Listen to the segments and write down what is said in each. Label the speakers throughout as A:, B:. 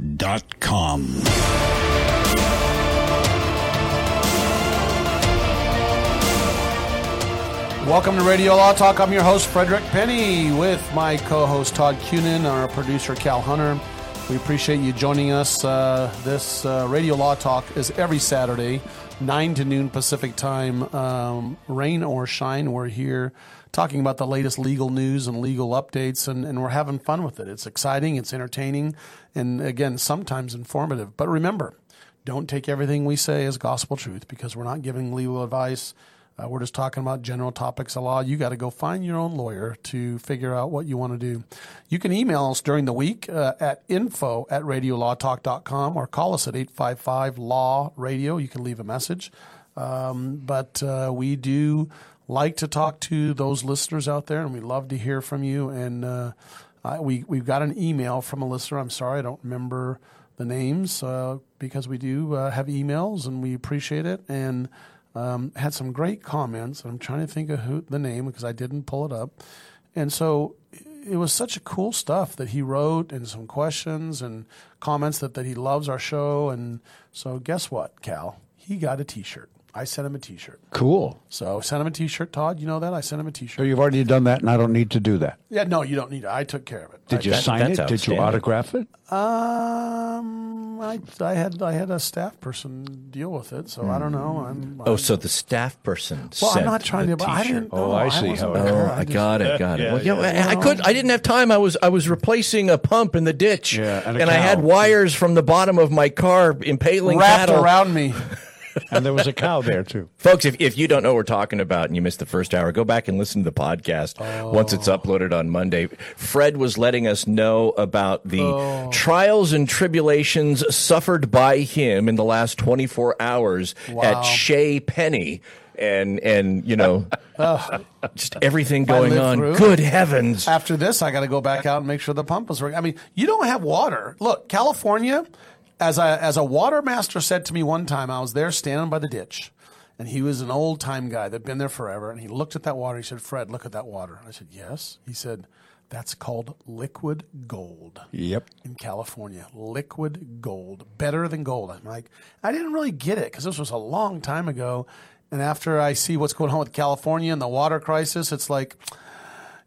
A: RadioLawTalk.com.
B: Welcome to Radio Law Talk. I'm your host, Frederick Penny, with my co host, Todd Cunin, our producer, Cal Hunter. We appreciate you joining us. Uh, this uh, Radio Law Talk is every Saturday, 9 to noon Pacific time. Um, rain or shine, we're here talking about the latest legal news and legal updates, and, and we're having fun with it. It's exciting, it's entertaining, and again, sometimes informative. But remember, don't take everything we say as gospel truth because we're not giving legal advice. Uh, we're just talking about general topics of law. You got to go find your own lawyer to figure out what you want to do. You can email us during the week uh, at info at radiolawtalk.com or call us at 855 Law Radio. You can leave a message. Um, but uh, we do like to talk to those listeners out there, and we love to hear from you. And uh, I, we, we've got an email from a listener. I'm sorry, I don't remember the names uh, because we do uh, have emails and we appreciate it. And um, had some great comments. I'm trying to think of who the name because I didn't pull it up. And so it was such a cool stuff that he wrote and some questions and comments that, that he loves our show. And so guess what, Cal? He got a T-shirt. I sent him a T-shirt.
C: Cool.
B: So sent him a T-shirt. Todd, you know that I sent him a T-shirt.
C: So you've already done that, and I don't need to do that.
B: Yeah, no, you don't need it. I took care of it.
C: Did
B: I,
C: you
D: That-
C: sign it? Did you autograph it?
B: Um, I, I had I had a staff person deal with it, so I don't know. I'm,
D: Oh,
B: I'm-
D: so the staff person.
B: Sent Well, I'm not trying to. But I
D: t-shirt.
B: didn't.
C: Oh,
B: know.
C: I see
B: wasn't
C: how it
D: Oh,
B: I
D: I got it, got it.
C: yeah,
D: well, yeah,
C: yeah.
D: I, I could. I didn't have time. I was I was replacing a pump in the ditch,
C: Yeah, and
D: I had wires from the bottom of my car impaling
B: wrapped
D: cattle.
B: around me.
C: And there was a cow there too.
D: Folks, if, if you don't know what we're talking about and you missed the first hour, go back and listen to the podcast once it's
B: Oh.
D: uploaded on Monday. Fred was letting us know about the
B: Oh.
D: trials and tribulations suffered by him in the last 24 hours
B: Wow.
D: at Shea Penny. And, and, you know, just everything going on.
B: through.
D: Good heavens.
B: After this, I got to go back out and make sure the pump was working. I mean, you don't have water. Look, California, as a as a water master said to me one time, I was there standing by the ditch, and he was an old time guy that'd been there forever, and he looked at that water. He said, "Fred, look at that water." I said, "Yes." He said, "That's called liquid gold."
C: Yep.
B: in California. Liquid gold, better than gold. I'm like, I didn't really get it because this was a long time ago. And after I see what's going on with California and the water crisis, it's like,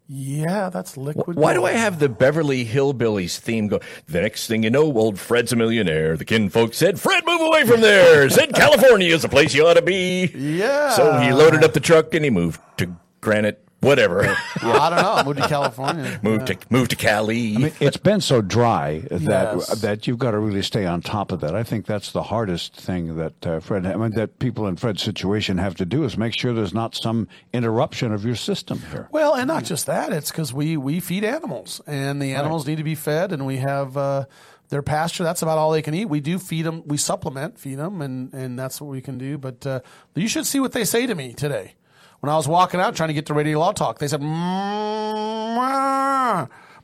B: yeah, that's liquid.
D: Why do. I have the Beverly Hillbillies theme go? The next thing you know, old Fred's a millionaire. The kinfolk said, Fred, move away from there. said California is the place you ought to be.
B: Yeah.
D: So he loaded up the truck and he moved to Granite, whatever.
B: I don't know. I moved to California.
D: moved to moved to Cali.
C: I mean, it's been so dry that
B: Yes.
C: that you've got to really stay on top of that. I think that's the hardest thing that uh, Fred, I mean, that people in Fred's situation have to do is make sure there's not some interruption of your system here.
B: Well, and not just that. It's because we, we feed animals, and the animals need to be fed, and we have uh, their pasture. That's about all they can eat. We do feed them. We supplement, feed them, and, and that's what we can do. But uh, you should see what they say to me today. When I was walking out trying to get to Radio Law Talk, they said, "Mm,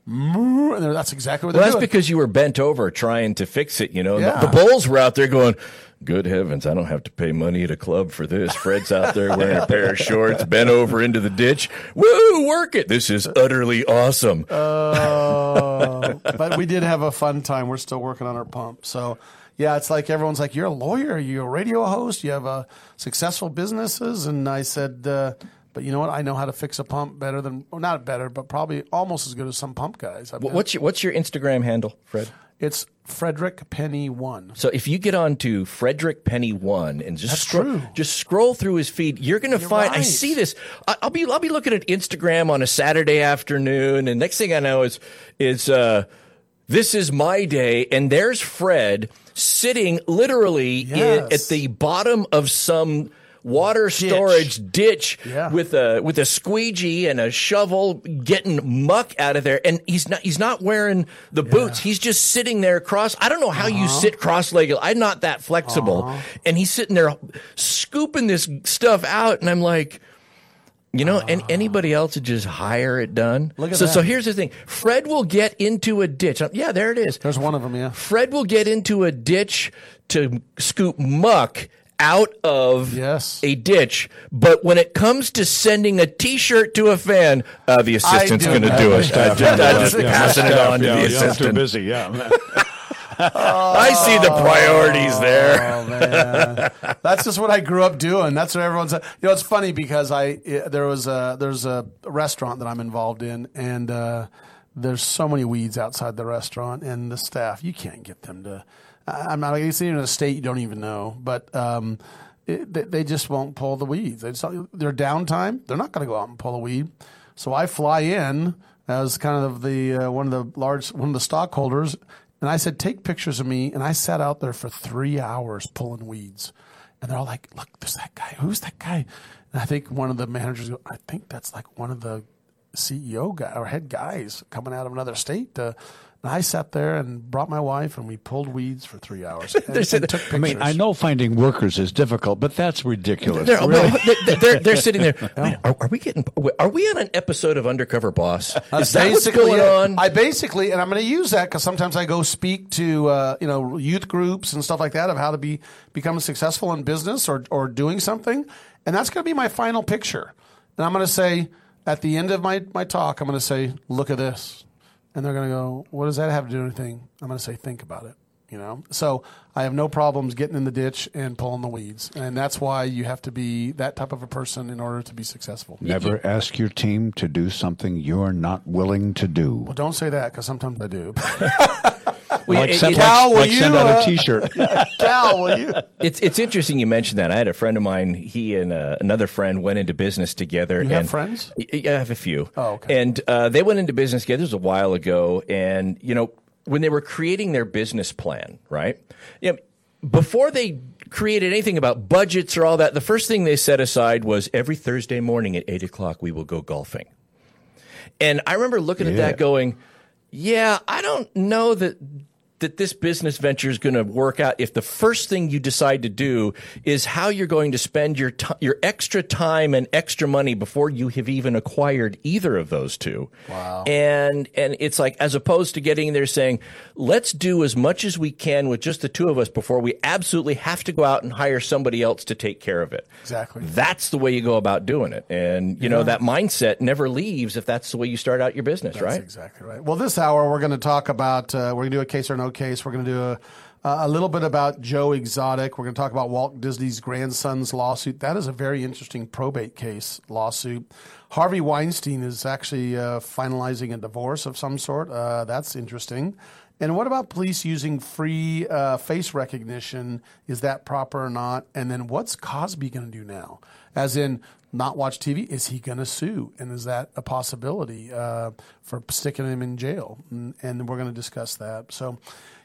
B: "Moo," and that's exactly what
D: Well, that's
B: doing.
D: because you were bent over trying to fix it. You know,
B: Yeah.
D: the, the bulls were out there going. Good heavens, I don't have to pay money at a club for this. Fred's out there wearing a pair of shorts, bent over into the ditch. Woo, work it. This is utterly awesome.
B: Oh, but we did have a fun time. We're still working on our pump. So, yeah, it's like everyone's like, "You're a lawyer. You're a radio host. You have a successful businesses." And I said, uh, "But you know what? I know how to fix a pump better than, well, not better, but probably almost as good as some pump guys." I've
D: What's your What's your Instagram handle, Fred?
B: It's Frederick Penny One.
D: So if you get on to Frederick Penny One and just scroll, just scroll through his feed, you're going to find. I see this. I, I'll be I'll be looking at Instagram on a Saturday afternoon, and next thing I know is is uh, this is my day, and there's Fred sitting literally in, at the bottom of some water storage ditch
B: Yeah.
D: with a with a squeegee and a shovel getting muck out of there and he's not he's not wearing the boots. He's just sitting there cross I don't know how
B: Uh-huh.
D: you sit cross-legged. I'm not that flexible. And he's sitting there scooping this stuff out and I'm like you know, and anybody else would just hire it done.
B: Look at
D: so, so here's the thing: Fred will get into a ditch. Yeah, there it is.
B: There's one of them. Yeah.
D: Fred will get into a ditch to scoop muck out of
B: Yes.
D: a ditch, but when it comes to sending a T-shirt to a fan, uh, the assistant's
B: do
D: going to do it. I just, I just
B: there.
D: passing it on to
C: yeah,
D: the
C: yeah, I'm too busy. Yeah.
D: I see the priorities there.
B: Oh man, that's just what I grew up doing. That's what everyone said. You know, it's funny because I i- there was a there's a restaurant that I'm involved in, and uh, there's so many weeds outside the restaurant, and the staff you can't get them to. I'm not. It's in a state you don't even know, but. Um, it, they, they just won't pull the weeds. They just, their downtime, they're not going to go out and pull a weed. So I fly in as kind of the uh, one of the large one of the stockholders, and I said, "Take pictures of me." And I sat out there for three hours pulling weeds, and they're all like, "Look, there's that guy. Who's that guy?" And I think one of the managers, go, I think that's like one of the CEO guy or head guys coming out of another state. Uh, and I sat there and brought my wife, and we pulled weeds for three hours and, and took pictures.
C: I mean, I know finding workers is difficult, but that's ridiculous.
D: They're,
C: Really?
D: they're, they're, they're sitting there. Wait, are, are we getting? Are we on an episode of Undercover Boss? Is that what's going on?
B: I basically, and I'm going to use that because sometimes I go speak to uh, you know youth groups and stuff like that of how to be become successful in business or or doing something, and that's going to be my final picture. And I'm going to say at the end of my my talk, I'm going to say, "Look at this," and they're going to go, "What does that have to do with anything?" I'm going to say, "Think about it." You know, so I have no problems getting in the ditch and pulling the weeds, and that's why you have to be that type of a person in order to be successful.
C: Never ask your team to do something you're not willing to do.
B: Well, don't say that because sometimes I do.
D: Well,
C: Like,
D: it-
C: send,
D: it-
C: like-
B: Cal, will
C: like send
B: you,
C: out
B: uh,
C: a T-shirt.
B: Cal, will you?
D: It's it's interesting you mentioned that. I had a friend of mine. He and uh, another friend went into business together.
B: You have
D: and
B: friends?
D: I have a few.
B: Oh, okay.
D: And uh, they went into business together. This was a while ago, and you know when they were creating their business plan, right? You know, before they created anything about budgets or all that, the first thing they set aside was every Thursday morning at eight o'clock we will go golfing. And I remember looking at that going, yeah, I don't know that that this business venture is going to work out if the first thing you decide to do is how you're going to spend your ti your extra time and extra money before you have even acquired either of those two.
B: Wow.
D: And and it's like as opposed to getting there saying, let's do as much as we can with just the two of us before we absolutely have to go out and hire somebody else to take care of it.
B: Exactly.
D: That's the way you go about doing it. And you know that mindset never leaves if that's the way you start out your business,
B: That's
D: right?
B: exactly right. Well, this hour we're going to talk about. Uh, we're going to do a case or no case. We're going to do a, a little bit about Joe Exotic. We're going to talk about Walt Disney's grandson's lawsuit. That is a very interesting probate case lawsuit. Harvey Weinstein is actually uh, finalizing a divorce of some sort. Uh, that's interesting. And what about police using free uh, face recognition? Is that proper or not? And then what's Cosby going to do now? As in, not watch TV? Is he going to sue? And is that a possibility uh, for sticking him in jail? And, and we're going to discuss that. So,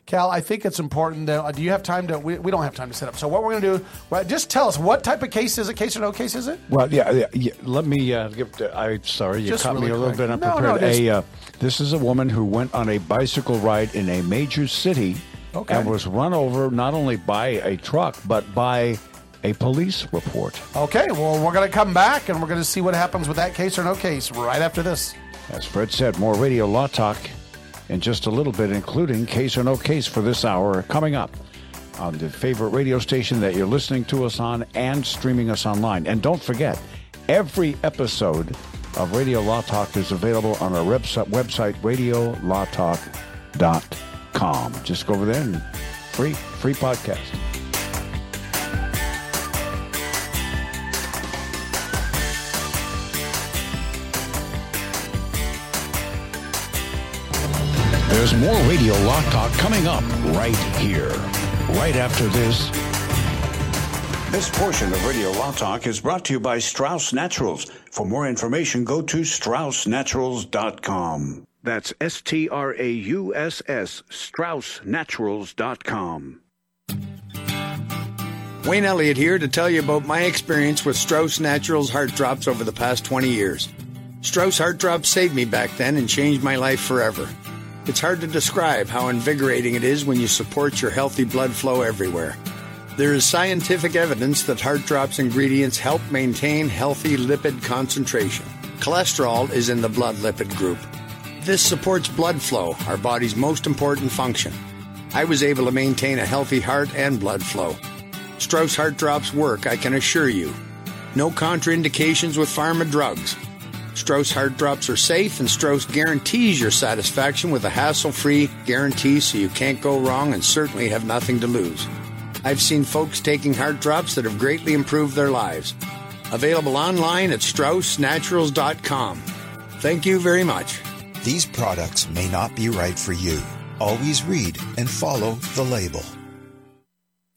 B: Cal, I think it's important. That, uh, do you have time to? We, we don't have time to set up. So, what we're going to do? Well, just tell us what type of case is it? Case or no case is it?
C: Well, yeah, yeah, yeah. Let me uh, give. The, I'm sorry, you
B: Just
C: caught me a little
B: quick.
C: bit
B: No,
C: unprepared.
B: no, just-
C: a, uh, this is a woman who went on a bicycle ride in a major city
B: Okay.
C: and was run over not only by a truck but by a police report.
B: Okay. Well, we're going to come back and we're going to see what happens with that case or no case right after this.
C: As Fred said, more radio law talk in just a little bit, including case or no case for this hour coming up on the favorite radio station that you're listening to us on and streaming us online. And don't forget, every episode of Radio Law Talk is available on our website, radiolawtalk.com. Just go over there and free, free podcast.
A: There's more Radio Law Talk coming up right here, right after this. This portion of Radio Law Talk is brought to you by Strauss Naturals. For more information, go to straussnaturals.com. That's S T R A U S S, straussnaturals.com.
E: Wayne Elliott here to tell you about my experience with Strauss Naturals Heart Drops over the past 20 years. Strauss Heart Drops saved me back then and changed my life forever. It's hard to describe how invigorating it is when you support your healthy blood flow everywhere. There is scientific evidence that Heart Drops ingredients help maintain healthy lipid concentration. Cholesterol is in the blood lipid group. This supports blood flow, our body's most important function. I was able to maintain a healthy heart and blood flow. Strauss Heart Drops work, I can assure you. No contraindications with pharma drugs. Strauss Heart Drops are safe, and Strauss guarantees your satisfaction with a hassle free guarantee so you can't go wrong and certainly have nothing to lose. I've seen folks taking heart drops that have greatly improved their lives. Available online at StraussNaturals.com. Thank you very much.
F: These products may not be right for you. Always read and follow the label.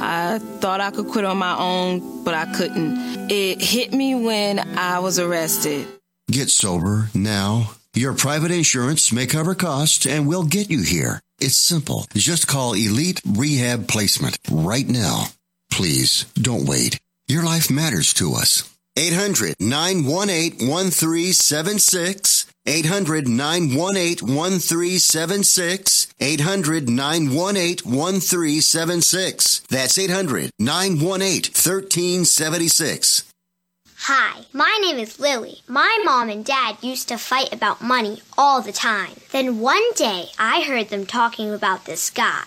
G: I thought I could quit on my own, but I couldn't. It hit me when I was arrested.
H: Get sober now. Your private insurance may cover costs and we'll get you here. It's simple. Just call Elite Rehab Placement right now. Please don't wait. Your life matters to us. 800 918 1376. 800 918 1376. 800 918 1376. That's 800 918 1376.
I: Hi, my name is Lily. My mom and dad used to fight about money all the time. Then one day I heard them talking about this guy,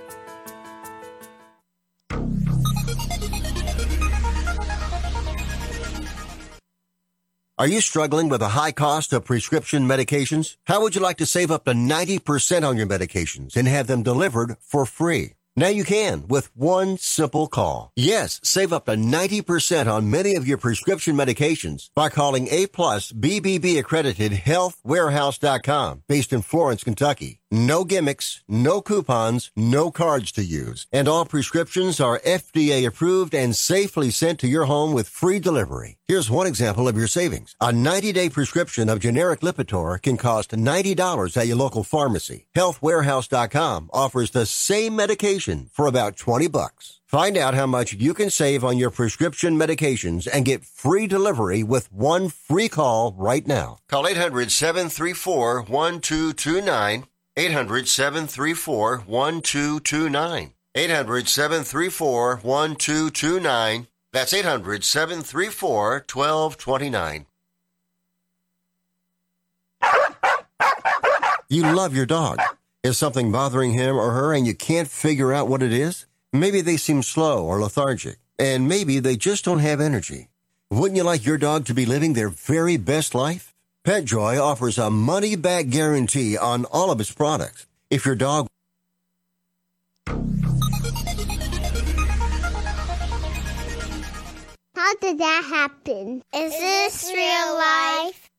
H: Are you struggling with a high cost of prescription medications? How would you like to save up to 90% on your medications and have them delivered for free? Now you can with one simple call. Yes, save up to 90% on many of your prescription medications by calling A plus BBB accredited healthwarehouse.com based in Florence, Kentucky. No gimmicks, no coupons, no cards to use. And all prescriptions are FDA approved and safely sent to your home with free delivery. Here's one example of your savings. A 90-day prescription of generic Lipitor can cost $90 at your local pharmacy. Healthwarehouse.com offers the same medication for about 20 bucks. Find out how much you can save on your prescription medications and get free delivery with one free call right now. Call 800-734-1229 800 734 1229. 800 734 1229. That's 800 734 1229. You love your dog. Is something bothering him or her and you can't figure out what it is? Maybe they seem slow or lethargic, and maybe they just don't have energy. Wouldn't you like your dog to be living their very best life? PetJoy offers a money back guarantee on all of its products. If your dog
J: How did that happen? Is this real life?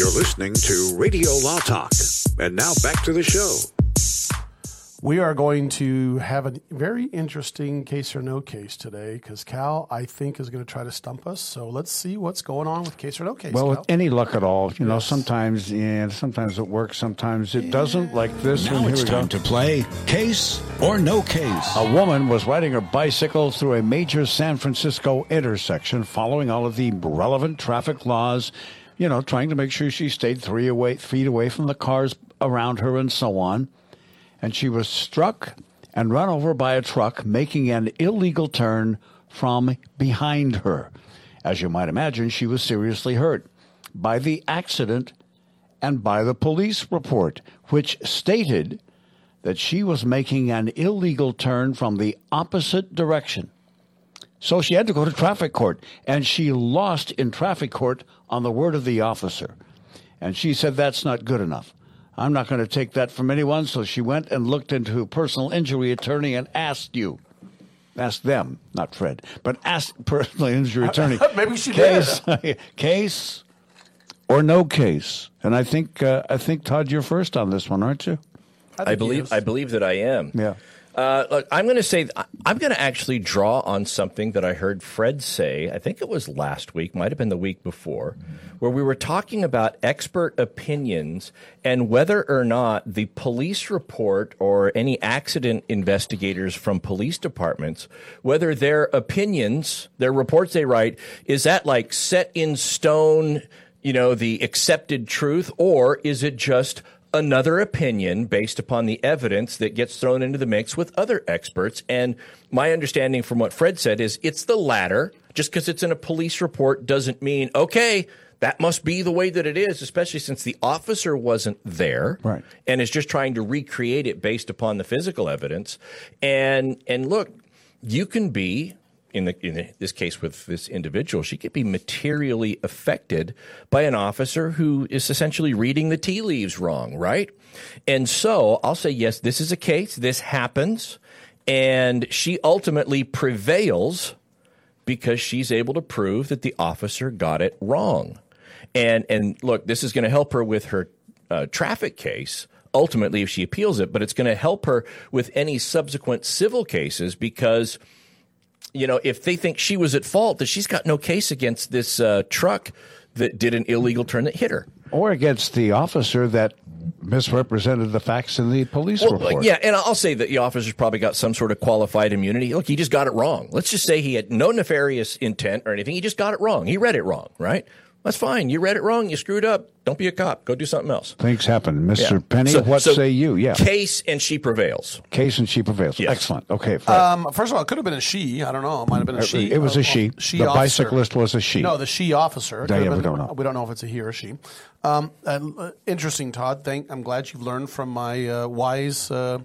A: You're listening to Radio Law Talk. And now back to the show.
B: We are going to have a very interesting case or no case today because Cal, I think, is going to try to stump us. So let's see what's going on with case or no case.
C: Well,
B: Cal.
C: with any luck at all, you know, sometimes yeah, sometimes it works, sometimes it doesn't. Like this
A: Now
C: one. Here
A: it's
C: we
A: time
C: go.
A: to play Case or No Case.
C: A woman was riding her bicycle through a major San Francisco intersection, following all of the relevant traffic laws. You know, trying to make sure she stayed three away, feet away from the cars around her, and so on. And she was struck and run over by a truck making an illegal turn from behind her. As you might imagine, she was seriously hurt by the accident and by the police report, which stated that she was making an illegal turn from the opposite direction. So she had to go to traffic court, and she lost in traffic court on the word of the officer. And she said, That's not good enough. I'm not going to take that from anyone. So she went and looked into a personal injury attorney and asked you, asked them, not Fred, but asked personal injury attorney.
B: Maybe she
C: case, case or no case. And I think uh, I think Todd, you're first on this one, aren't you?
D: I, believe I believe that I am.
C: Yeah.
D: Uh, look, I'm going to say I'm going to actually draw on something that I heard Fred say. I think it was last week, might have been the week before, where we were talking about expert opinions and whether or not the police report or any accident investigators from police departments, whether their opinions, their reports they write, is that like set in stone, you know, the accepted truth, or is it just another opinion based upon the evidence that gets thrown into the mix with other experts. And my understanding from what Fred said is it's the latter. Just because it's in a police report doesn't mean, okay, that must be the way that it is, especially since the officer wasn't there
C: Right.
D: and is just trying to recreate it based upon the physical evidence. And and look, you can be in the in this case with this individual, she could be materially affected by an officer who is essentially reading the tea leaves wrong, right? And so I'll say yes, this is a case. This happens, and she ultimately prevails because she's able to prove that the officer got it wrong. And and look, this is going to help her with her uh, traffic case ultimately if she appeals it, but it's going to help her with any subsequent civil cases because you know if they think she was at fault that she's got no case against this uh, truck that did an illegal turn that hit her.
C: Or against the officer that misrepresented the facts in the police
D: Well,
C: report.
D: yeah, and I'll say that the officer's probably got some sort of qualified immunity. Look, he just got it wrong. Let's just say he had no nefarious intent or anything. He just got it wrong. He read it wrong, right? That's fine. You read it wrong. You screwed up. Don't be a cop. Go do something else.
C: Things happen. Mr.
D: Yeah.
C: Penny,
D: So-
C: what
D: so
C: say you? Yeah.
D: Case and she prevails.
C: Case and she prevails.
D: Yes.
C: Excellent. Okay.
B: Um, first of all, it could have been a she. I don't know. It might have been a she.
C: it was a
B: Uh,
C: she.
B: she
C: The
B: officer.
C: bicyclist was a she.
B: No, the she officer. It
C: Yeah, yeah,
B: have
C: we
B: been-
C: don't know.
B: We don't know if it's a he or a she. Um, uh, interesting, Todd. Thank. I'm glad you've learned from my uh, wise. Uh,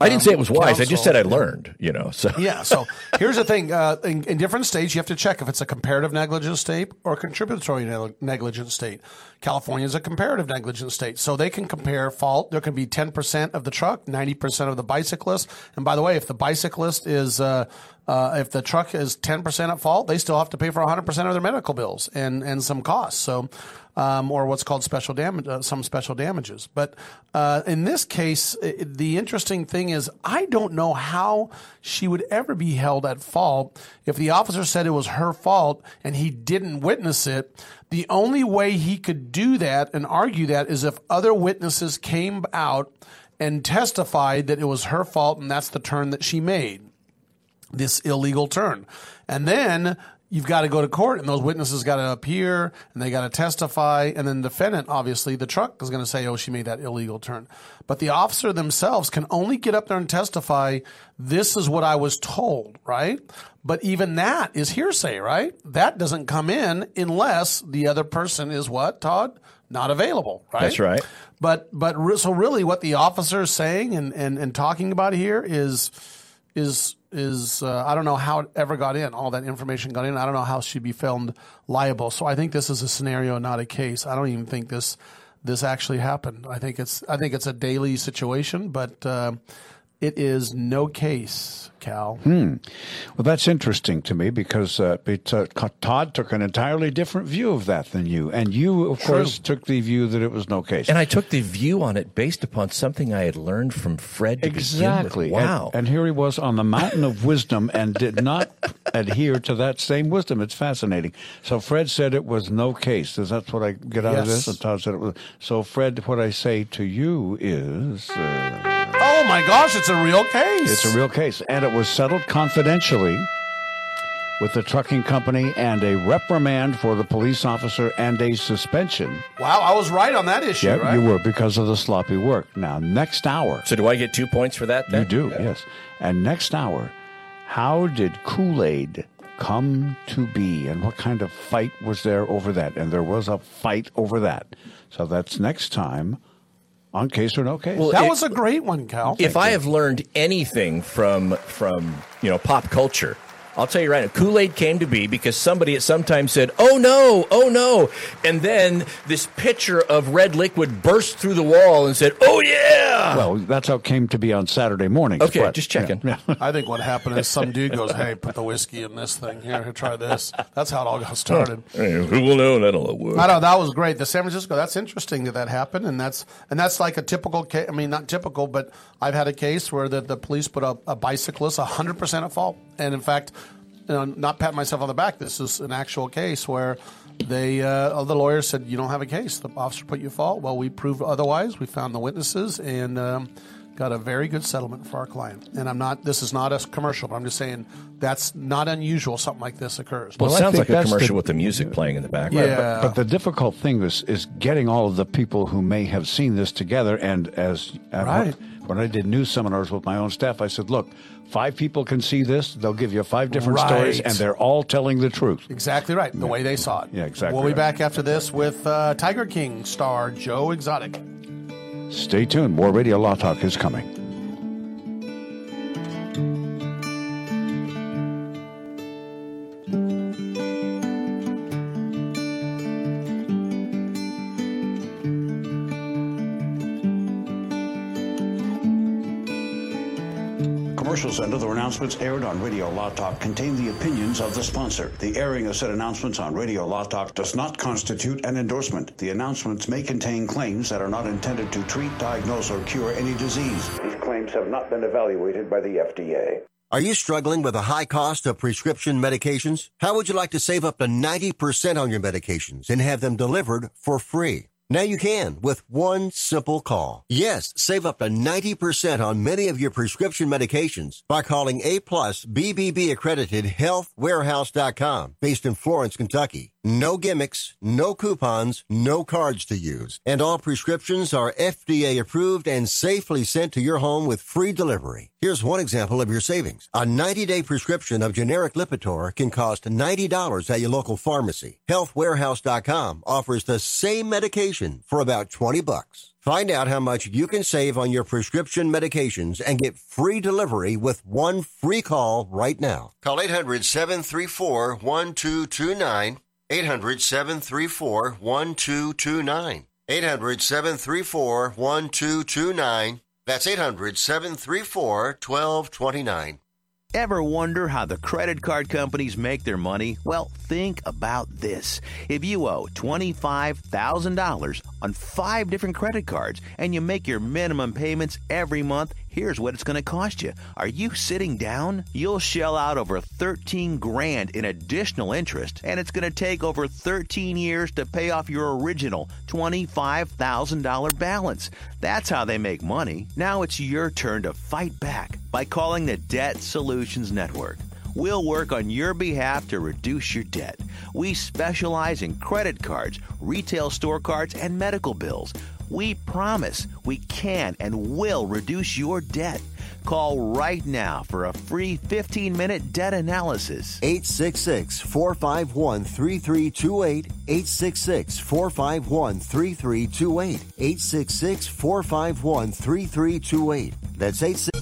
D: I didn't say it
B: um,
D: was wise. I just said I learned, you know. So
B: Yeah. So here's the thing: uh, in, in different states, you have to check if it's a comparative negligence state or a contributory neg- negligence state. California is a comparative negligence state, so they can compare fault. There can be 10% of the truck, 90% of the bicyclist. And by the way, if the bicyclist is uh, uh, if the truck is 10% at fault, they still have to pay for 100% of their medical bills and, and some costs. So, um, or what's called special damage, uh, some special damages. But uh, in this case, i the interesting thing is, I don't know how she would ever be held at fault if the officer said it was her fault and he didn't witness it. The only way he could do that and argue that is if other witnesses came out and testified that it was her fault and that's the turn that she made this illegal turn. And then you've got to go to court and those witnesses got to appear and they got to testify. And then the defendant, obviously, the truck is going to say, oh, she made that illegal turn. But the officer themselves can only get up there and testify, this is what I was told, right? But even that is hearsay, right? That doesn't come in unless the other person is what, Todd? not available. Right.
D: That's right.
B: But but so really, what the officer is saying and, and, and talking about here is is is uh, I don't know how it ever got in. All that information got in. I don't know how she'd be found liable. So I think this is a scenario, not a case. I don't even think this this actually happened. I think it's I think it's a daily situation, but uh, it is no case, Cal.
C: Hmm. Well, that's interesting to me because uh, uh, Todd took an entirely different view of that than you, and you, of
D: True.
C: course, took the view that it was no case.
D: And I took the view on it based upon something I had learned from Fred. To begin with.
C: Exactly.
D: Wow.
C: And, and here he was on the mountain of wisdom and did not adhere to that same wisdom. It's fascinating. So Fred said it was no case. Is that what I get out of this? And Todd said it was. So Fred, what I say to you is. Uh,
B: my gosh, it's a real case.
C: It's a real case, and it was settled confidentially with the trucking company and a reprimand for the police officer and a suspension.
B: Wow, I was right on that issue,
C: Yeah,
B: right?
C: you were because of the sloppy work. Now, next hour.
D: So do I get two points for that? Then?
C: You do, yes. And next hour, how did Kool Aid come to be, and what kind of fight was there over that? And there was a fight over that. So that's next time on Case or No Case.
D: Well,
B: that
D: it-
B: was a great one, Cal.
D: if I have learned anything from from you know pop culture, I'll tell you right now, Kool Aid came to be because somebody at some time said, "Oh no, oh no," and then this pitcher of red liquid burst through the wall and said, "Oh yeah."
C: Well, that's how it came to be on Saturday morning.
D: Okay,
C: but-
D: just checking.
C: Yeah, yeah.
B: I think what happened is some dude goes, "Hey, put the whiskey in this thing. Here, here, try this." That's how it all got started.
D: Hey, who will know that'll work?
B: I know that was great. The San Francisco. That's interesting that that happened, and that's and that's like a typical case. I mean, not typical, but I've had a case where the, the police put a, a bicyclist hundred percent at fault, and in fact, you know, not pat myself on the back. This is an actual case where they uh, the lawyer said you don't have a case. The officer put you at fault. Well, we proved otherwise. We found the witnesses and. Um, Got a very good settlement for our client, and I'm not. This is not a commercial, but I'm just saying that's not unusual. Something like this occurs.
D: well,
C: Well,
D: it sounds like a commercial
C: the-
D: with the music playing in the background.
B: Yeah.
C: But the difficult thing is is getting all of the people who may have seen this together. And as
B: Right.
C: when I did news seminars with my own staff, I said, "Look, five people can see this. They'll give you five different
B: Right.
C: stories, and they're all telling the truth."
B: Exactly right. The way they saw it.
C: Yeah, exactly
B: We'll be back after this with uh, Tiger King star Joe Exotic.
C: Stay tuned. More Radio Law Talk is coming.
A: Commercials and other announcements aired on Radio Law Talk contain the opinions of the sponsor. The airing of said announcements on Radio Law Talk does not constitute an endorsement. The announcements may contain claims that are not intended to treat, diagnose, or cure any disease. These claims have not been evaluated by the FDA.
H: Are you struggling with a high cost of prescription medications? How would you like to save up to 90% on your medications and have them delivered for free? Now you can with one simple call. Yes, save up to 90% on many of your prescription medications by calling A plus BBB accredited healthwarehouse.com based in Florence, Kentucky. No gimmicks, no coupons, no cards to use. And all prescriptions are FDA approved and safely sent to your home with free delivery. Here's one example of your savings. A 90-day prescription of generic Lipitor can cost $90 at your local pharmacy. Healthwarehouse.com offers the same medication for about 20 bucks. Find out how much you can save on your prescription medications and get free delivery with one free call right now. Call 800-734-1229. 800-734-1229. 800-734-1229. That's 800-734-1229.
K: Ever wonder how the credit card companies make their money? Well, think about this. If you owe $25,000 on five different credit cards and you make your minimum payments every month, here's what it's going to cost you. Are you sitting down? You'll shell out over 13 grand in additional interest, and it's going to take over 13 years to pay off your original $25,000 balance. That's how they make money. Now it's your turn to fight back by calling the Debt Solutions Network. We'll work on your behalf to reduce your debt. We specialize in credit cards, retail store cards, and medical bills. We promise we can and will reduce your debt. Call right now for a free 15 minute debt analysis.
H: 866 451 3328. 866 451 3328. 866 451 3328. That's 866.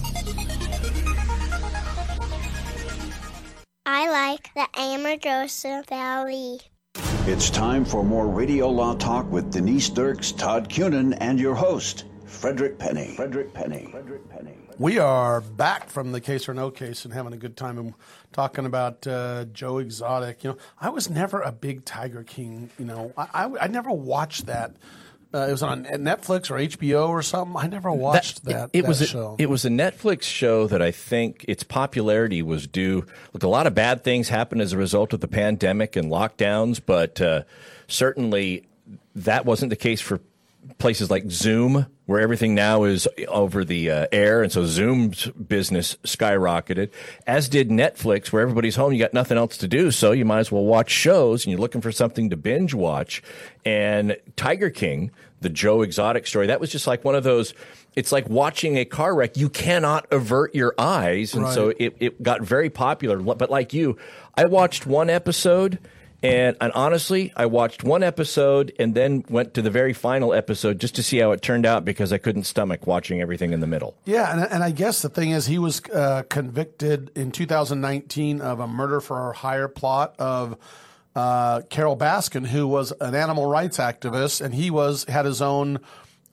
J: I like the Amargosa Valley.
A: It's time for more Radio Law Talk with Denise Dirks, Todd Cunin, and your host, Frederick Penny. Frederick Penny. Frederick Penny.
B: We are back from the case or no case and having a good time and talking about uh, Joe Exotic. You know, I was never a big Tiger King. You know, I, I, I never watched that. Uh, it was on Netflix or HBO or something. I never watched that.
D: it, it
B: that
D: was
B: show.
D: A, it was a Netflix show that I think its popularity was due. Look, a lot of bad things happened as a result of the pandemic and lockdowns, but uh, certainly that wasn't the case for places like Zoom, where everything now is over the uh, air, and so Zoom's business skyrocketed. As did Netflix, where everybody's home, you got nothing else to do, so you might as well watch shows, and you're looking for something to binge watch. And Tiger King, the Joe Exotic story, that was just like one of those. It's like watching a car wreck. You cannot avert your eyes, and so it, it got very popular. But like you, I watched one episode. And, and honestly, I watched one episode and then went to the very final episode just to see how it turned out because I couldn't stomach watching everything in the middle.
B: Yeah, and, and I guess the thing is, he was uh, convicted in 2019 of a murder for hire plot of uh, Carole Baskin, who was an animal rights activist, and he was had his own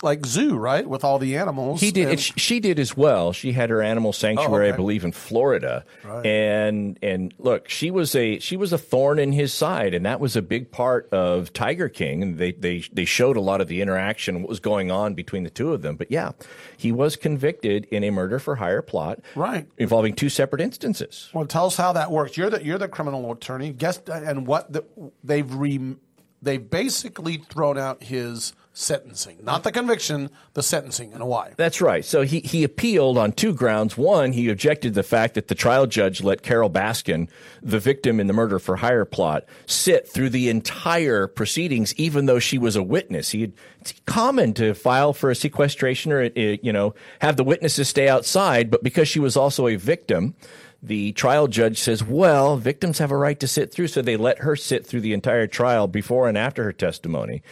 B: like zoo, right, with all the animals.
D: He did.
B: And-
D: she did as well. She had her animal oh, sanctuary,
B: Oh, okay.
D: I believe, in Florida.
B: Right.
D: And and look, she was a she was a thorn in his side, and that was a big part of Tiger King. And they they they showed a lot of the interaction, what was going on between the two of them. But yeah, he was convicted in a murder for hire plot,
B: Right.
D: involving two separate instances.
B: Well, tell us how that works. You're the you're the criminal attorney. Guess and what the, they've re, they've basically thrown out his sentencing, not the conviction, the sentencing, and why.
D: That's right. So he, he appealed on two grounds. One, he objected the fact that the trial judge let Carole Baskin, the victim in the murder for hire plot, sit through the entire proceedings, even though she was a witness. He it's common to file for a sequestration or, uh, you know, have the witnesses stay outside, but because she was also a victim, the trial judge says, well, victims have a right to sit through. So they let her sit through the entire trial before and after her testimony.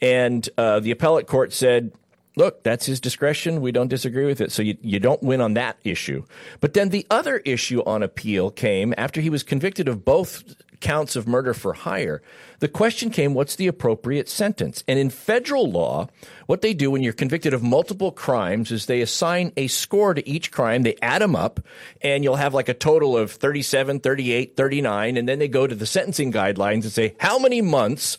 D: And uh, the appellate court said, look, that's his discretion. We don't disagree with it. So you, you don't win on that issue. But then the other issue on appeal came after he was convicted of both counts of murder for hire. The question came, what's the appropriate sentence? And in federal law, what they do when you're convicted of multiple crimes is they assign a score to each crime. They add them up and you'll have like a total of 37, 38, 39. And then they go to the sentencing guidelines and say, how many months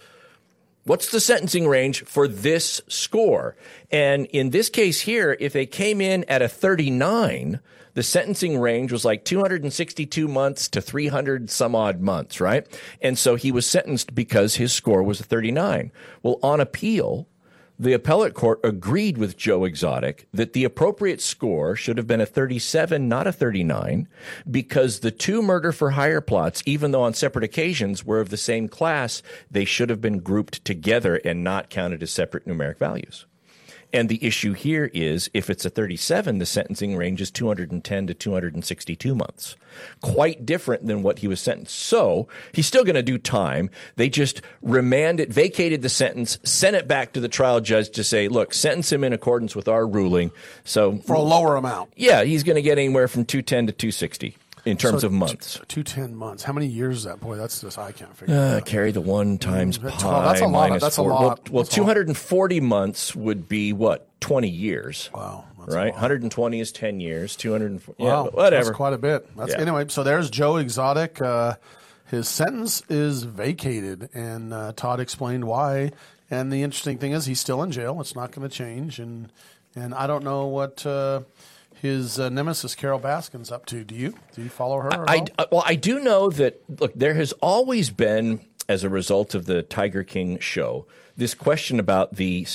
D: What's the sentencing range for this score? And in this case here, if they came in at a 39, the sentencing range was like 262 months to 300 some odd months, right? And so he was sentenced because his score was a 39. Well, on appeal, the appellate court agreed with Joe Exotic that the appropriate score should have been a 37, not a 39, because the two murder for hire plots, even though on separate occasions were of the same class, they should have been grouped together and not counted as separate numeric values. And the issue here is if it's a 37, the sentencing range is 210 to 262 months. Quite different than what he was sentenced. So he's still going to do time. They just remanded, vacated the sentence, sent it back to the trial judge to say, look, sentence him in accordance with our ruling. So
B: For a lower amount.
D: yeah, he's going to get anywhere from 210 to 260 in terms
B: So
D: of months.
B: Two ten months. How many years is that? Boy, that's just I can't figure. it
D: Uh,
B: out.
D: carry the one times pi
B: That's a lot.
D: minus
B: That's a
D: four.
B: lot.
D: Well, well
B: That's a lot.
D: 240 months would be what? 20 years.
B: Wow.
D: right? 120 is 10 years. 240. Yeah,
B: Wow,
D: but whatever.
B: That's quite a bit. That's
D: Yeah.
B: anyway. So there's Joe Exotic. Uh, his sentence is vacated, and uh, Todd explained why. And the interesting thing is, he's still in jail. It's not going to change, and and I don't know what uh, his uh, nemesis Carole Baskin's up to. Do you? Do you follow her?
D: I? I- well, I do know that, look, there has always been, as a result of the Tiger King show, this question about the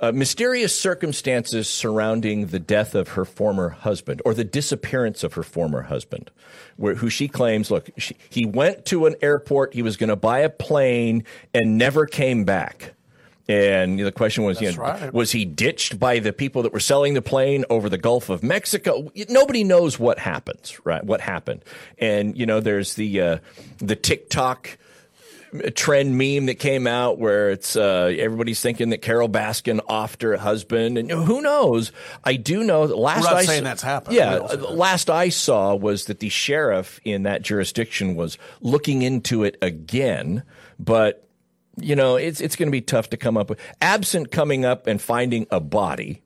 D: uh, mysterious circumstances surrounding the death of her former husband or the disappearance of her former husband, where, who she claims, look, she, he went to an airport, he was going to buy a plane and never came back. And the question was, you know,
B: right.
D: was he ditched by the people that were selling the plane over the Gulf of Mexico? Nobody knows what happens, right? What happened? And you know, there's the uh, the TikTok trend meme that came out where it's uh, everybody's thinking that Carole Baskin offed her husband, and who knows? I do know that last I
B: saying
D: s-
B: that's happened.
D: Yeah,
B: We don't say
D: last I saw was that the sheriff in that jurisdiction was looking into it again, but you know it's it's going to be tough to come up with absent coming up and finding a body.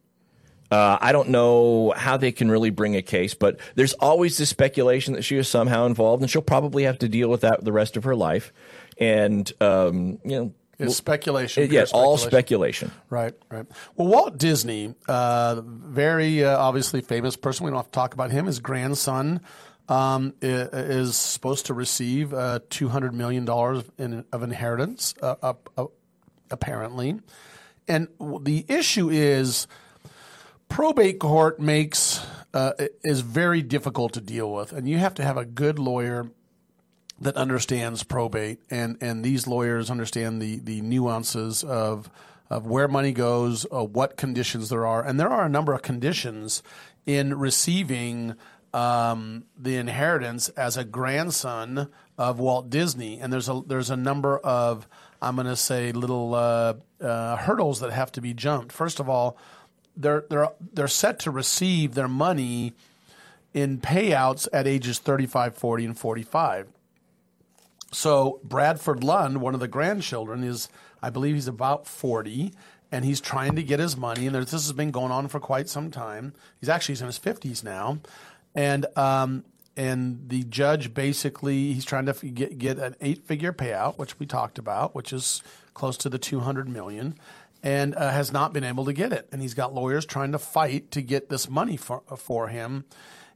D: Uh, I don't know how they can really bring a case, but there's always this speculation that she was somehow involved, and she'll probably have to deal with that the rest of her life. And um, you know,
B: It's speculation.
D: Yeah,
B: pure
D: all speculation.
B: Right, right. Well, Walt Disney, uh, very uh, obviously famous person. We don't have to talk about him. His grandson um, is supposed to receive uh, two hundred million dollars in, of inheritance, uh, up, uh, apparently. And the issue is probate court makes uh, is very difficult to deal with, and you have to have a good lawyer that understands probate, and and these lawyers understand the the nuances of of where money goes, uh, what conditions there are, and there are a number of conditions in receiving um, the inheritance as a grandson of Walt Disney, and there's a there's a number of I'm going to say little uh, uh, hurdles that have to be jumped. First of all, they're they're they're set to receive their money in payouts at ages 35, 40, and 45. So Bradford Lund, one of the grandchildren, is I believe he's about 40 and he's trying to get his money and this has been going on for quite some time. He's actually he's in his 50s now. And um, and the judge basically he's trying to get get an eight-figure payout, which we talked about, which is close to the 200 million and uh, has not been able to get it. And he's got lawyers trying to fight to get this money for for him.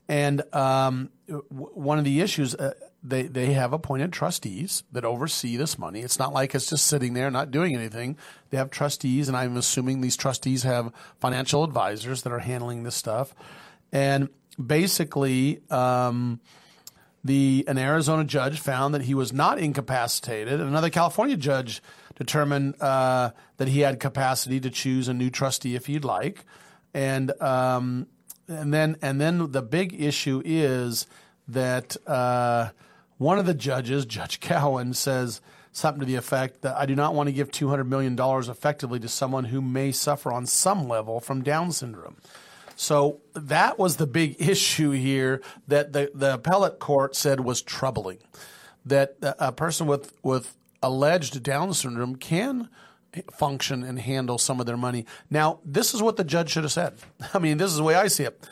B: And um, w- one of the issues, uh, they they have appointed trustees that oversee this money. It's not like it's just sitting there not doing anything. They have trustees, and I'm assuming these trustees have financial advisors that are handling this stuff. And basically, um, the an Arizona judge found that he was not incapacitated. Another California judge determined uh, that he had capacity to choose a new trustee if he'd like, and um, and then and then the big issue is that uh, one of the judges, Judge Cowan, says something to the effect that I do not want to give two hundred million dollars effectively to someone who may suffer on some level from Down syndrome. So that was the big issue here that the, the appellate court said was troubling. That a person with, with alleged Down syndrome can function and handle some of their money. Now, this is what the judge should have said. I mean, this is the way I see it.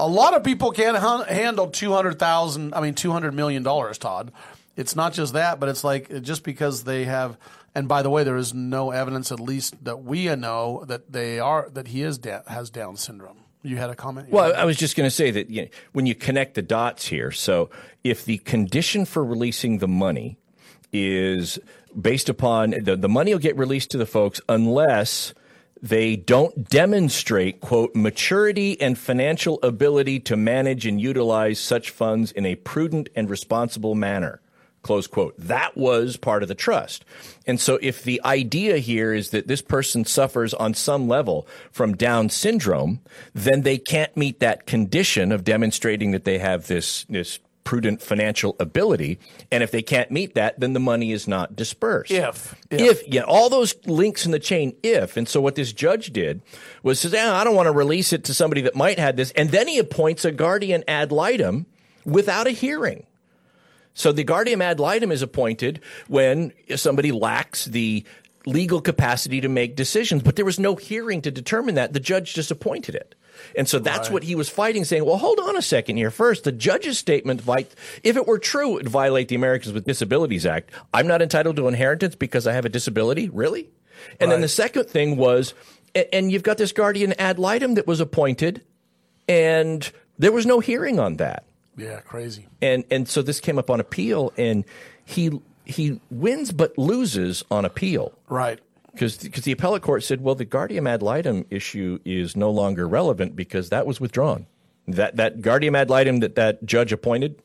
B: A lot of people can't han- handle 200,000, I mean, $200 million, Todd. It's not just that, but it's like just because they have, and by the way, there is no evidence, at least that we know, that they are, that he is has Down syndrome. You had a comment?
D: Well, I was just going to say that you know, when you connect the dots here, so if the condition for releasing the money is based upon the, the money will get released to the folks unless they don't demonstrate, quote, maturity and financial ability to manage and utilize such funds in a prudent and responsible manner. Close quote. That was part of the trust. And so if the idea here is that this person suffers on some level from Down syndrome, then they can't meet that condition of demonstrating that they have this, this prudent financial ability. And if they can't meet that, then the money is not dispersed.
B: If.
D: If, yeah, all those links in the chain, if. And so what this judge did was says, "Ah, I don't want to release it to somebody that might have this. And then he appoints a guardian ad litem without a hearing. So the guardian ad litem is appointed when somebody lacks the legal capacity to make decisions, but there was no hearing to determine that. The judge just appointed it. And so that's
B: Right.
D: what he was fighting, saying, well, hold on a second here. First, the judge's statement, if it were true, it would violate the Americans with Disabilities Act. I'm not entitled to inheritance because I have a disability? Really? And then the second thing was, and you've got this guardian ad litem that was appointed, and there was no hearing on that
B: Yeah, crazy.
D: and and so this came up on appeal, and he he wins but loses on appeal
B: Right.
D: because because the appellate court said, well, the guardian ad litem issue is no longer relevant because that was withdrawn. That that guardian ad litem that that judge appointed,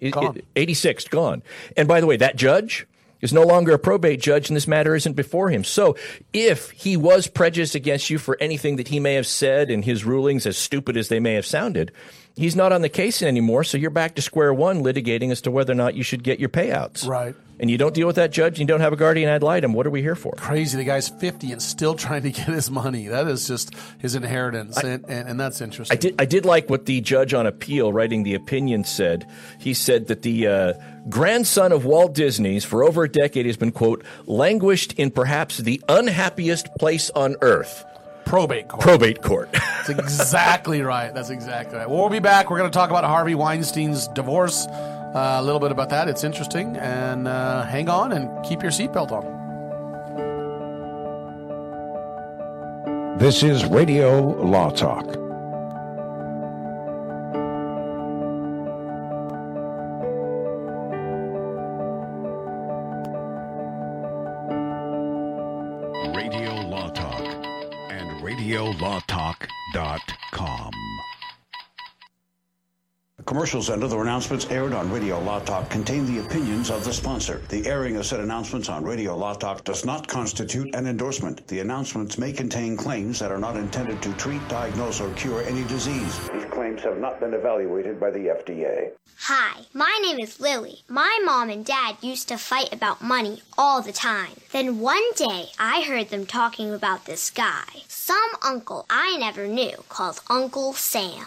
D: it-
B: Gone.
D: it- 86 gone. And by the way, that judge is no longer a probate judge and this matter isn't before him. So if he was prejudiced against you for anything that he may have said in his rulings, as stupid as they may have sounded, he's not on the case anymore. So you're back to square one litigating as to whether or not you should get your payouts.
B: Right.
D: And you don't deal with that judge, and you don't have a guardian ad litem. What are we here for?
B: Crazy. The guy's 50 and still trying to get his money. That is just his inheritance. I, and, and, and, that's interesting.
D: I did, I did like what the judge on appeal writing the opinion said. He said that the uh, grandson of Walt Disney's for over a decade has been, quote, languished in perhaps the unhappiest place on earth
B: probate court.
D: Probate court.
B: That's exactly right. That's exactly right. Well, we'll be back. We're going to talk about Harvey Weinstein's divorce. Uh, a little bit about that. It's interesting. And uh, hang on and keep your seatbelt on.
C: This is Radio Law Talk.
A: Radio Law Talk and RadioLawTalk.com. Commercials and other announcements aired on Radio Law Talk contain the opinions of the sponsor. The airing of said announcements on Radio Law Talk does not constitute an endorsement. The announcements may contain claims that are not intended to treat, diagnose, or cure any disease. These claims have not been evaluated by the FDA.
I: Hi, my name is Lily. My mom and dad used to fight about money all the time. Then one day I heard them talking about this guy, some uncle I never knew called Uncle Sam.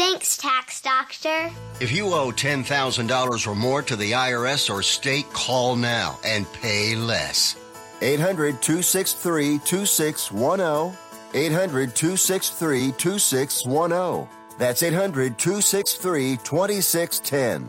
I: Thanks, Tax Doctor.
H: If you owe $10,000 or more to the IRS or state, call now and pay less. 800 263 2610. 800 263 2610. That's 800 263 2610.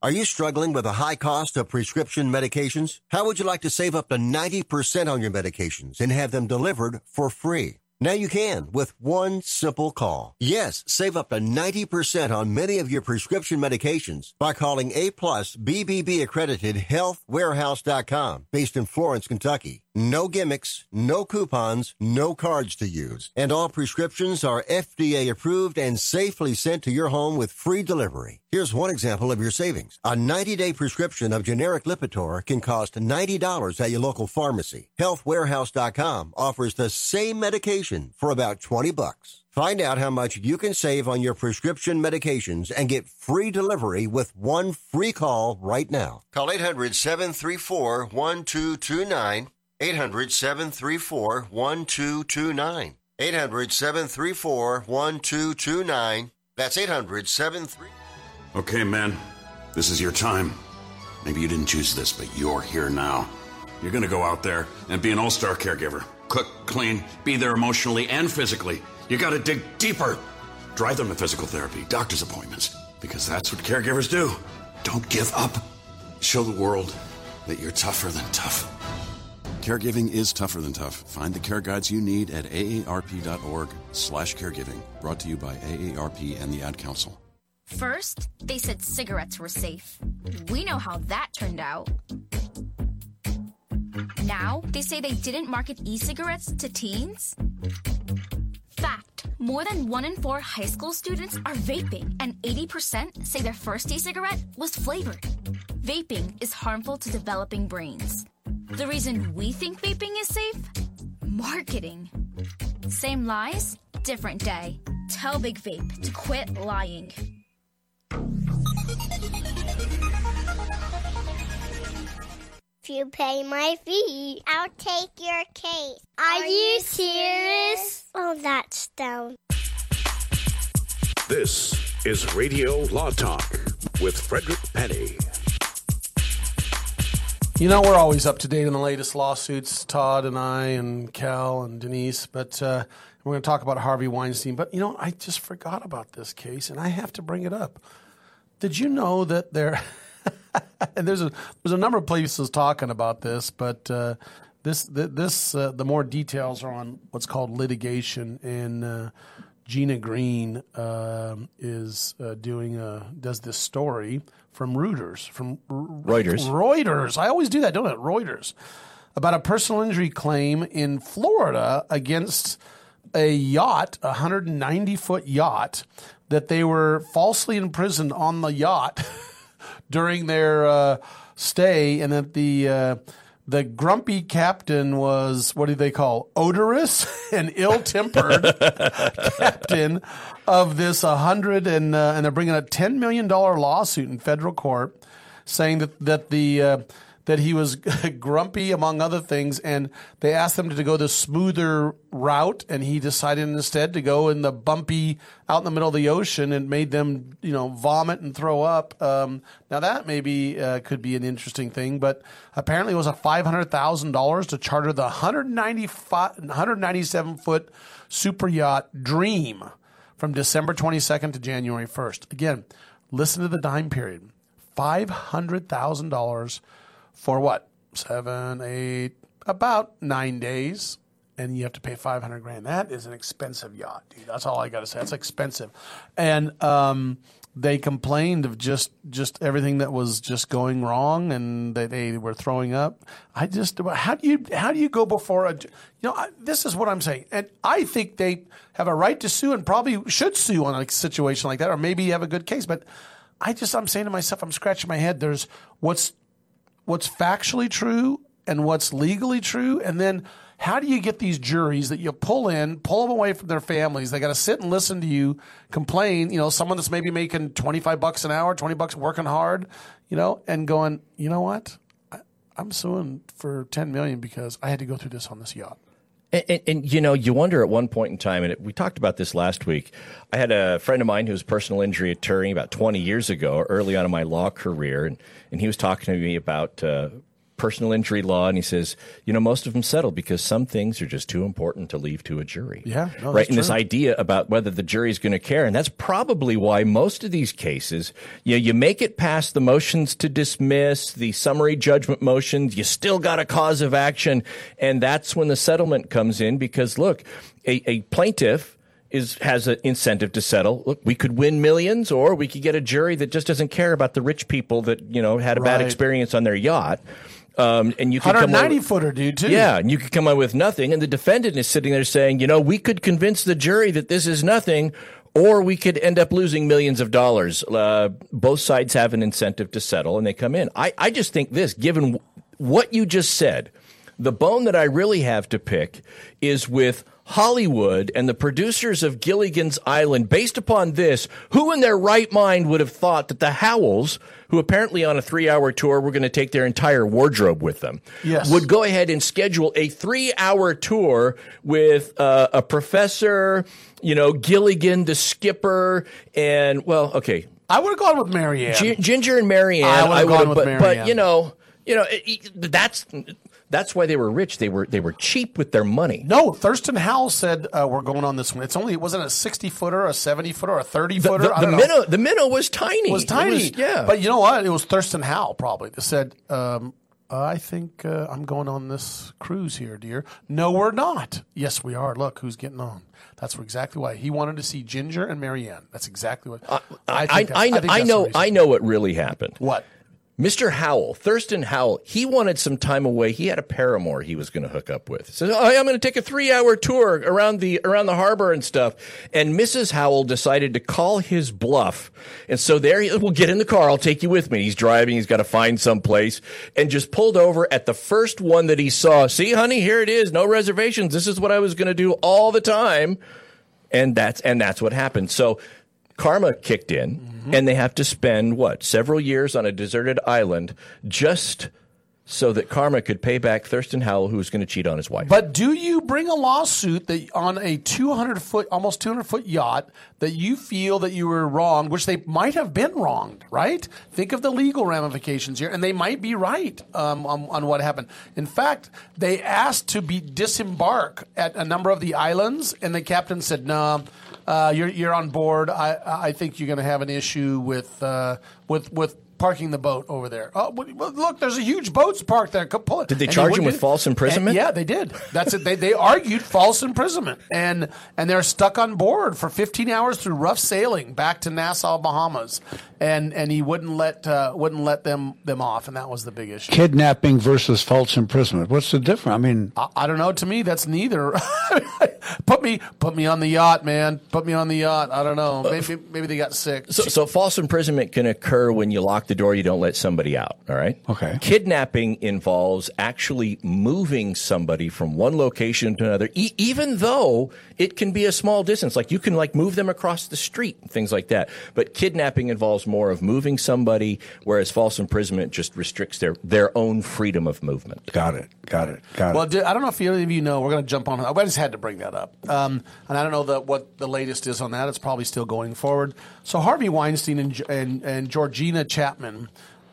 H: Are you struggling with a high cost of prescription medications? How would you like to save up to 90% on your medications and have them delivered for free? Now you can with one simple call. Yes, save up to 90% on many of your prescription medications by calling A plus BBB accredited healthwarehouse.com based in Florence, Kentucky. No gimmicks, no coupons, no cards to use. And all prescriptions are FDA approved and safely sent to your home with free delivery. Here's one example of your savings. A 90-day prescription of generic Lipitor can cost $90 at your local pharmacy. Healthwarehouse.com offers the same medication for about 20 bucks. Find out how much you can save on your prescription medications and get free delivery with one free call right now. Call 800-734-1229 800 734 1229. 800 734 1229. That's 800 73.
A: Okay, man, this is your time. Maybe you didn't choose this, but you're here now. You're gonna go out there and be an all star caregiver. Cook, clean, be there emotionally and physically. You gotta dig deeper. Drive them to physical therapy, doctor's appointments, because that's what caregivers do. Don't give up. Show the world that you're tougher than tough. Caregiving is tougher than tough. Find the care guides you need at aarp.org slash caregiving. Brought to you by AARP and the Ad Council.
L: First, they said cigarettes were safe. We know how that turned out. Now they say they didn't market e cigarettes to teens? Fact more than one in four high school students are vaping, and 80% say their first e cigarette was flavored. Vaping is harmful to developing brains. The reason we think vaping is safe? Marketing. Same lies, different day. Tell Big Vape to quit lying.
J: If you pay my fee, I'll take your case. Are, you serious? Oh, that's dumb.
A: This is Radio Law Talk with Frederick Penny.
B: You know, we're always up to date on the latest lawsuits, Todd and I and Cal and Denise, but uh, we're going to talk about Harvey Weinstein. But, you know, I just forgot about this case, and I have to bring it up. Did you know that there, and there's a, there's a number of places talking about this, but uh, this, this uh, the more details are on what's called litigation, and uh, Gina Green um, is uh, doing a, does this story from Reuters, from
D: Reuters.
B: Reuters. I always do that, don't I? Reuters. About a personal injury claim in Florida against a yacht, a 190 foot yacht, that they were falsely imprisoned on the yacht during their uh, stay, and that the uh, the grumpy captain was what do they call odorous and ill tempered captain of this a hundred and uh, and they're bringing a ten million dollar lawsuit in federal court, saying that that the uh, that he was grumpy among other things, and they asked him to go the smoother route, and he decided instead to go in the bumpy out in the middle of the ocean, and made them you know vomit and throw up. Um, now that maybe uh, could be an interesting thing, but apparently it was a five hundred thousand dollars to charter the 195, 197 foot super yacht Dream from December twenty second to January first. Again, listen to the time period: five hundred thousand dollars for what? Seven, eight, about nine days. And you have to pay 500 grand. That is an expensive yacht, dude. That's all I got to say. That's expensive. And, um, they complained of just just everything that was just going wrong and they, they were throwing up. I just how do you how do you go before a you know I, this is what I'm saying and I think they have a right to sue and probably should sue on a situation like that or maybe have a good case but I just I'm saying to myself I'm scratching my head there's what's what's factually true and what's legally true and then how do you get these juries that you pull in, pull them away from their families? They got to sit and listen to you complain. You know, someone that's maybe making twenty five bucks an hour, twenty bucks working hard, you know, and going, you know what, I, I'm suing for ten million because I had to go through this on this yacht.
D: And, and, and, you know, you wonder at one point in time, and it, we talked about this last week. I had a friend of mine who was a personal injury attorney about 20 years ago, early on in my law career, and, and he was talking to me about uh, personal injury law, and he says, you know, most of them settle because some things are just too important to leave to a jury.
B: Yeah, no,
D: right. And
B: true.
D: this idea about whether the jury is going to care, and that's probably why most of these cases, you know, you make it past the motions to dismiss, the summary judgment motions, you still got a cause of action, and that's when the settlement comes in because look, a, a plaintiff is has an incentive to settle. Look, we could win millions, or we could get a jury that just doesn't care about the rich people that you know had a bad experience on their yacht. Um, and you could come
B: 190
D: away-
B: footer, dude, too.
D: Yeah, and you could come up with nothing, and the defendant is sitting there saying, you know, we could convince the jury that this is nothing, or we could end up losing millions of dollars. Uh, both sides have an incentive to settle, and they come in. I, I just think this, given what you just said, the bone that I really have to pick is with Hollywood and the producers of Gilligan's Island. Based upon this, who in their right mind would have thought that the Howells, who apparently on a three hour tour were going to take their entire wardrobe with them,
B: Yes.
D: would go ahead and schedule a three hour tour with uh, a professor, you know, Gilligan, the skipper, and, well, okay.
B: I would have gone with Mary Ann.
D: Gi- Ginger and Mary Ann.
B: I would've
D: would've-
B: gone with
D: but,
B: Mary Ann.
D: but you know, you know, it- it- that's that's why they were rich. They were they were cheap with their money.
B: No, Thurston Howell said uh, we're going on this one. It's only it wasn't a sixty footer, a seventy footer, a thirty footer.
D: the,
B: I
D: the minnow the minnow was tiny.
B: It was tiny.
D: yeah,
B: But you know what? It was Thurston Howell probably that said, um, I think uh, I'm going on this cruise here, dear. No, we're not. Yes, we are. Look who's getting on. That's exactly why he wanted to see Ginger and Mary Ann. That's exactly what
D: I I, I,
B: think
D: I know. I know what really happened.
B: What?
D: Mr. Howell, Thurston Howell, he wanted some time away. He had a paramour he was going to hook up with. So oh, I'm going to take a three hour tour around the around the harbor and stuff. And Mrs. Howell decided to call his bluff. And so there he will get in the car. I'll take you with me. He's driving. He's got to find some place and just pulled over at the first one that he saw. See, honey, here it is. No reservations. This is what I was going to do all the time. And that's and that's what happened. So karma kicked in mm-hmm. and they have to spend what several years on a deserted island just so that karma could pay back Thurston Howell, who was going to cheat on his wife.
B: But do you bring a lawsuit that on a 200 foot, almost 200 foot yacht that you feel that you were wronged, which they might have been wronged, right? Think of the legal ramifications here, and they might be right um, on, on, what happened. In fact, they asked to be disembark at a number of the islands, and the captain said, "No." Nah, uh, you're you're on board. I I think you're going to have an issue with uh, with with parking the boat over there. Oh, look, there's a huge boat's parked there. Pull it.
D: Did they and charge him with false imprisonment?
B: And, yeah, they did. That's it. They, they argued false imprisonment, and and they're stuck on board for 15 hours through rough sailing back to Nassau, Bahamas, and and he wouldn't let uh, wouldn't let them them off, and that was the big issue.
C: Kidnapping versus false imprisonment. What's the difference? I mean,
B: I, I don't know. To me, that's neither. put me put me on the yacht, man. Put me on the yacht. I don't know. Maybe maybe they got sick.
D: So, so false imprisonment can occur when you lock the door, you don't let somebody out. All right.
C: Okay.
D: Kidnapping involves actually moving somebody from one location to another, e- even though it can be a small distance. Like you can like move them across the street, things like that. But kidnapping involves more of moving somebody, whereas false imprisonment just restricts their their own freedom of movement.
C: Got it. Got it. Got
B: well,
C: it.
B: Well, I don't know if any of you know. We're going to jump on. I just had to bring that up, um, and I don't know the, what the latest is on that. It's probably still going forward. So Harvey Weinstein and and, and Georgina Chapman.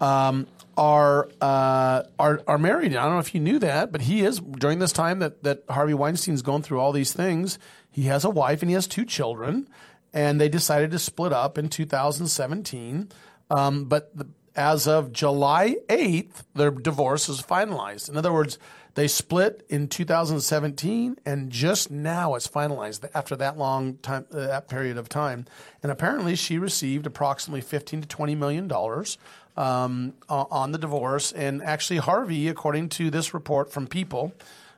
B: Um, are uh, are are married. I don't know if you knew that, but he is during this time that that Harvey Weinstein's going through all these things. He has a wife and he has two children, and they decided to split up in 2017. Um, but the, as of July 8th, their divorce is finalized. In other words, they split in 2017, and just now it's finalized after that long time, uh, that period of time. And apparently, she received approximately 15 to 20 million dollars um, on the divorce. And actually, Harvey, according to this report from People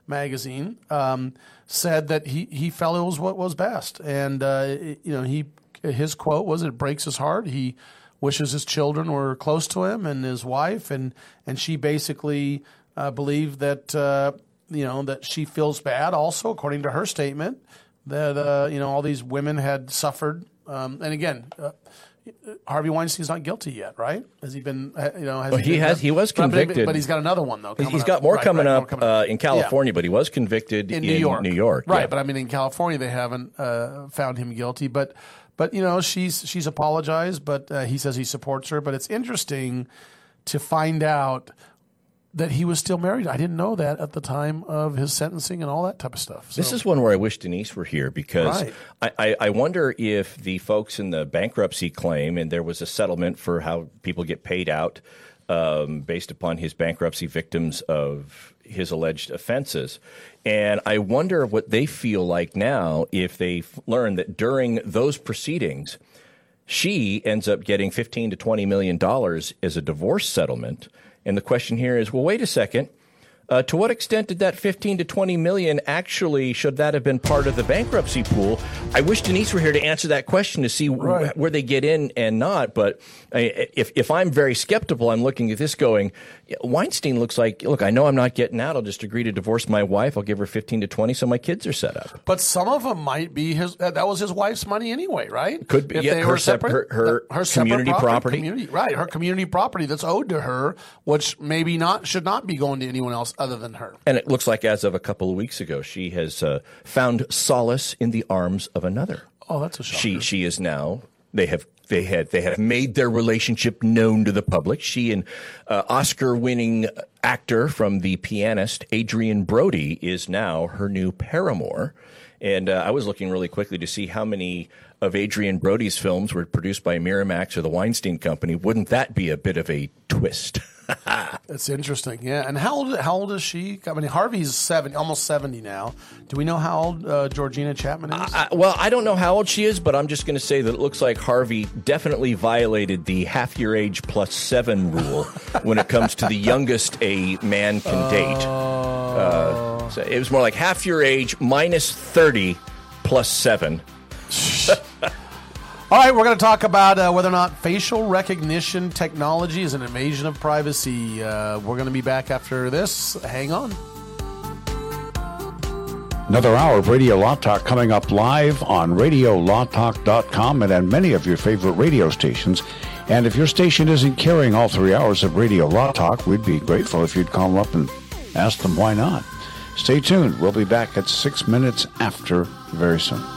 B: magazine, um, said that he, he felt it was what was best. And, uh, you know, he his quote was, It breaks his heart. He wishes his children were close to him and his wife. And, and she basically uh, believed that, uh, you know, that she feels bad also, according to her statement, that, uh, you know, all these women had suffered. Um, and again, uh, Harvey Weinstein's not guilty yet, right? Has he been? Uh, you know, has
D: well, he, he has. He was convicted,
B: but, he's got another one though.
D: He's got more, right, coming, right, up, more coming uh, in California, yeah. but he was convicted in, in New York. New York,
B: right?
D: Yeah.
B: But I mean, in California, they haven't uh, found him guilty. But but you know, she's she's apologized, but uh, he says he supports her. But it's interesting to find out that he was still married. I didn't know that at the time of his sentencing and all that type of stuff.
D: So. This is one where I wish Denise were here because right. I, I, I, wonder if the folks in the bankruptcy claim and there was a settlement for how people get paid out um, based upon his bankruptcy victims of his alleged offenses. And I wonder what they feel like now if they learn that during those proceedings, she ends up getting 15 to 20 million dollars as a divorce settlement and the question here is, well, wait a second. Uh, to what extent did that 15 to 20 million actually should that have been part of the bankruptcy pool? I wish Denise were here to answer that question to see right. wh- where they get in and not. But if if I'm very skeptical, I'm looking at this going, Weinstein looks like, look, I know I'm not getting out. I'll just agree to divorce my wife. I'll give her 15 to 20 so my kids are set up.
B: But some of them might be his. that was his wife's money anyway, right?
D: Could be. If yeah, they her were separate, her, her, her community property, property.
B: Community, right? Her community property that's owed to her, which maybe not should not be going to anyone else other than her.
D: And it looks like as of a couple of weeks ago, she has uh, found solace in the arms of another.
B: Oh, that's a shocker.
D: She she is now. They have they had they have made their relationship known to the public. She and uh, Oscar-winning actor from The Pianist, Adrien Brody, is now her new paramour. And uh, I was looking really quickly to see how many of Adrien Brody's films were produced by Miramax or the Weinstein Company. Wouldn't that be a bit of a twist?
B: That's interesting. Yeah. And how old how old is she? I mean, Harvey's seven, almost seventy now. Do we know how old uh, Georgina Chapman is?
D: I, well, I don't know how old she is, but I'm just going to say that it looks like Harvey definitely violated the half your age plus seven rule when it comes to the youngest a man can date. Uh, so it was more like half your age minus 30 plus seven.
B: All right, we're going to talk about uh, whether or not facial recognition technology is an invasion of privacy. Uh, we're going to be back after this. Hang on.
C: Another hour of Radio Law Talk coming up live on RadioLawTalk.com and on many of your favorite radio stations. And if your station isn't carrying all three hours of Radio Law Talk, we'd be grateful if you'd call up and ask them why not. Stay tuned. We'll be back at six minutes after very soon.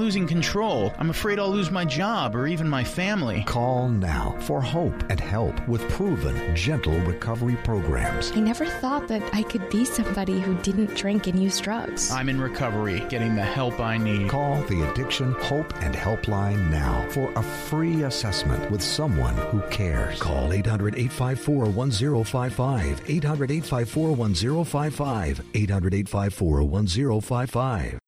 M: losing control. I'm afraid I'll lose my job or even my family.
N: Call now for hope and help with proven, gentle recovery programs.
O: I never thought that I could be somebody who didn't drink and use drugs.
M: I'm in recovery, getting the help I need.
N: Call the Addiction Hope and Helpline now for a free assessment with someone who cares. Call 800 854 1055. 800 854 1055. 800 854 1055.